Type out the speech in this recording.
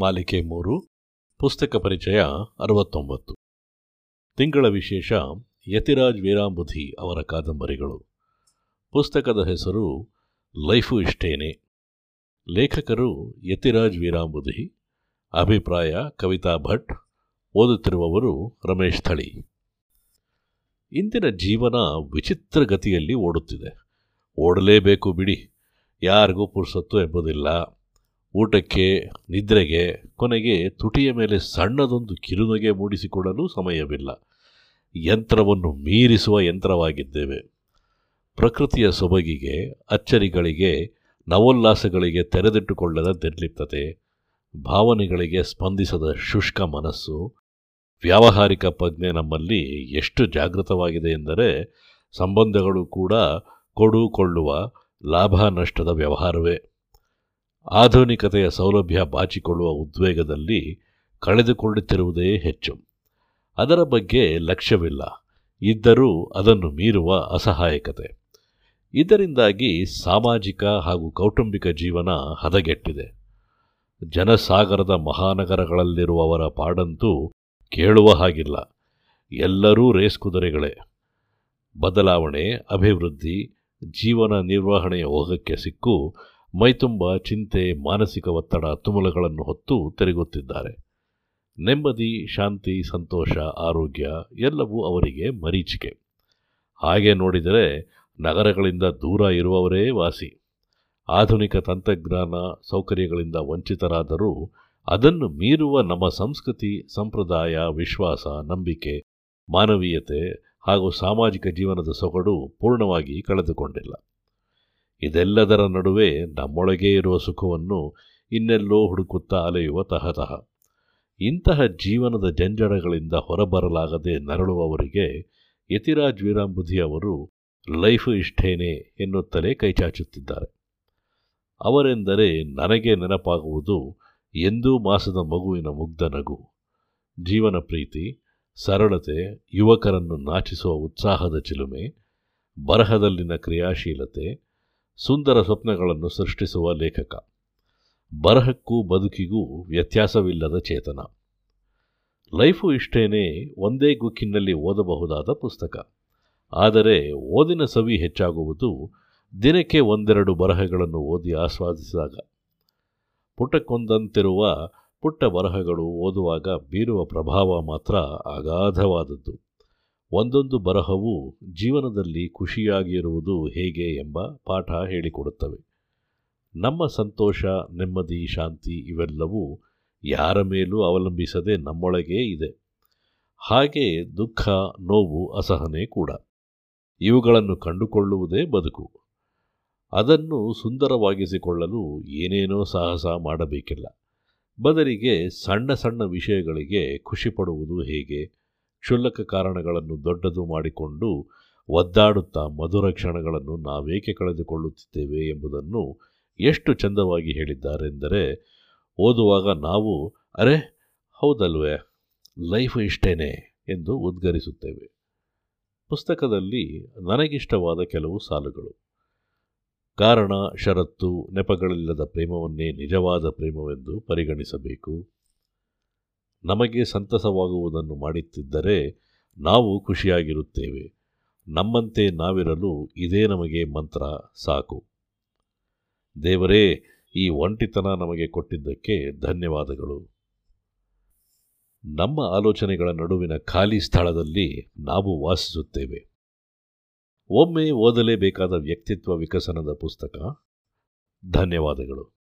ಮಾಲಿಕೆ ಮೂರು, ಪುಸ್ತಕ ಪರಿಚಯ ಅರವತ್ತೊಂಬತ್ತು. ತಿಂಗಳ ವಿಶೇಷ ಯತಿರಾಜ್ ವೀರಾಂಬುಧಿ ಅವರ ಕಾದಂಬರಿಗಳು. ಪುಸ್ತಕದ ಹೆಸರು ಲೈಫು ಇಷ್ಟೇನೆ. ಲೇಖಕರು ಯತಿರಾಜ್ ವೀರಾಂಬುಧಿ, ಅಭಿಪ್ರಾಯ ಕವಿತಾ ಭಟ್, ಓದುತ್ತಿರುವವರು ರಮೇಶ್ ಥಳಿ. ಇಂದಿನ ಜೀವನ ವಿಚಿತ್ರ ಗತಿಯಲ್ಲಿ ಓಡುತ್ತಿದೆ. ಓಡಲೇಬೇಕು ಬಿಡಿ, ಯಾರಿಗೂ ಪುರುಸತ್ತು ಎಂಬುದಿಲ್ಲ. ಊಟಕ್ಕೆ, ನಿದ್ರೆಗೆ, ಕೊನೆಗೆ ತುಟಿಯ ಮೇಲೆ ಸಣ್ಣದೊಂದು ಕಿರುನಗೆ ಮೂಡಿಸಿಕೊಳ್ಳಲು ಸಮಯವಿಲ್ಲ. ಯಂತ್ರವನ್ನು ಮೀರಿಸುವ ಯಂತ್ರವಾಗಿದ್ದೇವೆ. ಪ್ರಕೃತಿಯ ಸೊಬಗಿಗೆ, ಅಚ್ಚರಿಗಳಿಗೆ, ನವೋಲ್ಲಾಸಗಳಿಗೆ ತೆರೆದಿಟ್ಟುಕೊಳ್ಳದ ನಿರ್ಲಿಪ್ತತೆ, ಭಾವನೆಗಳಿಗೆ ಸ್ಪಂದಿಸದ ಶುಷ್ಕ ಮನಸ್ಸು, ವ್ಯಾವಹಾರಿಕ ಪ್ರಜ್ಞೆ ನಮ್ಮಲ್ಲಿ ಎಷ್ಟು ಜಾಗೃತವಾಗಿದೆ ಎಂದರೆ, ಸಂಬಂಧಗಳು ಕೂಡ ಕೊಡು ಕೊಳ್ಳುವ ಲಾಭ ನಷ್ಟದ ವ್ಯವಹಾರವೇ. ಆಧುನಿಕತೆಯ ಸೌಲಭ್ಯ ಬಾಚಿಕೊಳ್ಳುವ ಉದ್ವೇಗದಲ್ಲಿ ಕಳೆದುಕೊಳ್ಳುತ್ತಿರುವುದೇ ಹೆಚ್ಚು. ಅದರ ಬಗ್ಗೆ ಲಕ್ಷ್ಯವಿಲ್ಲ. ಇದ್ದರೂ ಅದನ್ನು ಮೀರುವ ಅಸಹಾಯಕತೆ. ಇದರಿಂದಾಗಿ ಸಾಮಾಜಿಕ ಹಾಗೂ ಕೌಟುಂಬಿಕ ಜೀವನ ಹದಗೆಟ್ಟಿದೆ. ಜನಸಾಗರದ ಮಹಾನಗರಗಳಲ್ಲಿರುವವರ ಪಾಡಂತೂ ಕೇಳುವ ಹಾಗಿಲ್ಲ. ಎಲ್ಲರೂ ರೇಸ್ ಕುದುರೆಗಳೇ. ಬದಲಾವಣೆ, ಅಭಿವೃದ್ಧಿ, ಜೀವನ ನಿರ್ವಹಣೆಯ ಹೋಗಕ್ಕೆ ಸಿಕ್ಕು ಮೈತುಂಬ ಚಿಂತೆ ಮಾನಸಿಕ ಒತ್ತಡ ತುಮಲಗಳನ್ನು ಹೊತ್ತು ತಿರುಗುತ್ತಿದ್ದಾರೆ. ನೆಮ್ಮದಿ, ಶಾಂತಿ, ಸಂತೋಷ, ಆರೋಗ್ಯ ಎಲ್ಲವೂ ಅವರಿಗೆ ಮರೀಚಿಕೆ. ಹಾಗೆ ನೋಡಿದರೆ ನಗರಗಳಿಂದ ದೂರ ಇರುವವರೇ ವಾಸಿ. ಆಧುನಿಕ ತಂತ್ರಜ್ಞಾನ ಸೌಕರ್ಯಗಳಿಂದ ವಂಚಿತರಾದರೂ ಅದನ್ನು ಮೀರುವ ನಮ್ಮ ಸಂಸ್ಕೃತಿ, ಸಂಪ್ರದಾಯ, ವಿಶ್ವಾಸ, ನಂಬಿಕೆ, ಮಾನವೀಯತೆ ಹಾಗೂ ಸಾಮಾಜಿಕ ಜೀವನದ ಸೊಗಡು ಪೂರ್ಣವಾಗಿ ಕಳೆದುಕೊಂಡಿಲ್ಲ. ಇದೆಲ್ಲದರ ನಡುವೆ ನಮ್ಮೊಳಗೇ ಇರುವ ಸುಖವನ್ನು ಇನ್ನೆಲ್ಲೋ ಹುಡುಕುತ್ತಾ ಅಲೆಯುವ ತಹತಃ. ಇಂತಹ ಜೀವನದ ಜಂಜಡಗಳಿಂದ ಹೊರಬರಲಾಗದೆ ನರಳುವವರಿಗೆ ಯತಿರಾಜ್ ವೀರಾಂಬುಧಿ ಅವರು ಲೈಫ್ ಇಷ್ಟೇನೆ ಎನ್ನುತ್ತಲೇ ಕೈಚಾಚುತ್ತಿದ್ದಾರೆ. ಅವರೆಂದರೆ ನನಗೆ ನೆನಪಾಗುವುದು ಎಂದೂ ಮಾಸದ ಮಗುವಿನ ಮುಗ್ಧ ನಗು. ಜೀವನ ಪ್ರೀತಿ, ಸರಳತೆ, ಯುವಕರನ್ನು ನಾಚಿಸುವ ಉತ್ಸಾಹದ ಚಿಲುಮೆ, ಬರಹದಲ್ಲಿನ ಕ್ರಿಯಾಶೀಲತೆ ಸುಂದರ ಸ್ವಪ್ನಗಳನ್ನು ಸೃಷ್ಟಿಸುವ ಲೇಖಕ. ಬರಹಕ್ಕೂ ಬದುಕಿಗೂ ವ್ಯತ್ಯಾಸವಿಲ್ಲದ ಚೇತನ. ಲೈಫು ಇಷ್ಟೇನೆ ಒಂದೇ ಗುಕ್ಕಿನಲ್ಲಿ ಓದಬಹುದಾದ ಪುಸ್ತಕ. ಆದರೆ ಓದಿನ ಸವಿ ಹೆಚ್ಚಾಗುವುದು ದಿನಕ್ಕೆ ಒಂದೆರಡು ಬರಹಗಳನ್ನು ಓದಿ ಆಸ್ವಾದಿಸಿದಾಗ. ಪುಟಕ್ಕೊಂದಂತಿರುವ ಪುಟ್ಟ ಬರಹಗಳು ಓದುವಾಗ ಬೀರುವ ಪ್ರಭಾವ ಮಾತ್ರ ಅಗಾಧವಾದದ್ದು. ಒಂದೊಂದು ಬರಹವು ಜೀವನದಲ್ಲಿ ಖುಷಿಯಾಗಿರುವುದು ಹೇಗೆ ಎಂಬ ಪಾಠ ಹೇಳಿಕೊಡುತ್ತವೆ. ನಮ್ಮ ಸಂತೋಷ, ನೆಮ್ಮದಿ, ಶಾಂತಿ ಇವೆಲ್ಲವೂ ಯಾರ ಮೇಲೂ ಅವಲಂಬಿಸದೆ ನಮ್ಮೊಳಗೇ ಇದೆ. ಹಾಗೆ ದುಃಖ, ನೋವು, ಅಸಹನೆ ಕೂಡ. ಇವುಗಳನ್ನು ಕಂಡುಕೊಳ್ಳುವುದೇ ಬದುಕು. ಅದನ್ನು ಸುಂದರವಾಗಿಸಿಕೊಳ್ಳಲು ಏನೇನೋ ಸಾಹಸ ಮಾಡಬೇಕಿಲ್ಲ. ಬದಲಿಗೆ ಸಣ್ಣ ಸಣ್ಣ ವಿಷಯಗಳಿಗೆ ಖುಷಿಪಡುವುದು ಹೇಗೆ? ಕ್ಷುಲ್ಲಕ ಕಾರಣಗಳನ್ನು ದೊಡ್ಡದು ಮಾಡಿಕೊಂಡು ಒದ್ದಾಡುತ್ತಾ ಮಧುರ ಕ್ಷಣಗಳನ್ನು ನಾವೇಕೆ ಕಳೆದುಕೊಳ್ಳುತ್ತಿದ್ದೇವೆ ಎಂಬುದನ್ನು ಎಷ್ಟು ಚಂದವಾಗಿ ಹೇಳಿದ್ದಾರೆಂದರೆ, ಓದುವಾಗ ನಾವು, ಅರೆ, ಹೌದಲ್ವೇ, ಲೈಫ್ ಇಷ್ಟೇನೆ ಎಂದು ಉದ್ಗರಿಸುತ್ತೇವೆ. ಪುಸ್ತಕದಲ್ಲಿ ನನಗಿಷ್ಟವಾದ ಕೆಲವು ಸಾಲುಗಳು. ಕಾರಣ, ಷರತ್ತು, ನೆಪಗಳಿಲ್ಲದ ಪ್ರೇಮವನ್ನೇ ನಿಜವಾದ ಪ್ರೇಮವೆಂದು ಪರಿಗಣಿಸಬೇಕು. ನಮಗೆ ಸಂತಸವಾಗುವುದನ್ನು ಮಾಡುತ್ತಿದ್ದರೆ ನಾವು ಖುಷಿಯಾಗಿರುತ್ತೇವೆ. ನಮ್ಮಂತೆ ನಾವಿರಲು ಇದೇ ನಮಗೆ ಮಂತ್ರ, ಸಾಕು. ದೇವರೇ, ಈ ಒಂಟಿತನ ನಮಗೆ ಕೊಟ್ಟಿದ್ದಕ್ಕೆ ಧನ್ಯವಾದಗಳು. ನಮ್ಮ ಆಲೋಚನೆಗಳ ನಡುವಿನ ಖಾಲಿ ಸ್ಥಳದಲ್ಲಿ ನಾವು ವಾಸಿಸುತ್ತೇವೆ. ಒಮ್ಮೆ ಓದಲೇಬೇಕಾದ ವ್ಯಕ್ತಿತ್ವ ವಿಕಸನದ ಪುಸ್ತಕ. ಧನ್ಯವಾದಗಳು.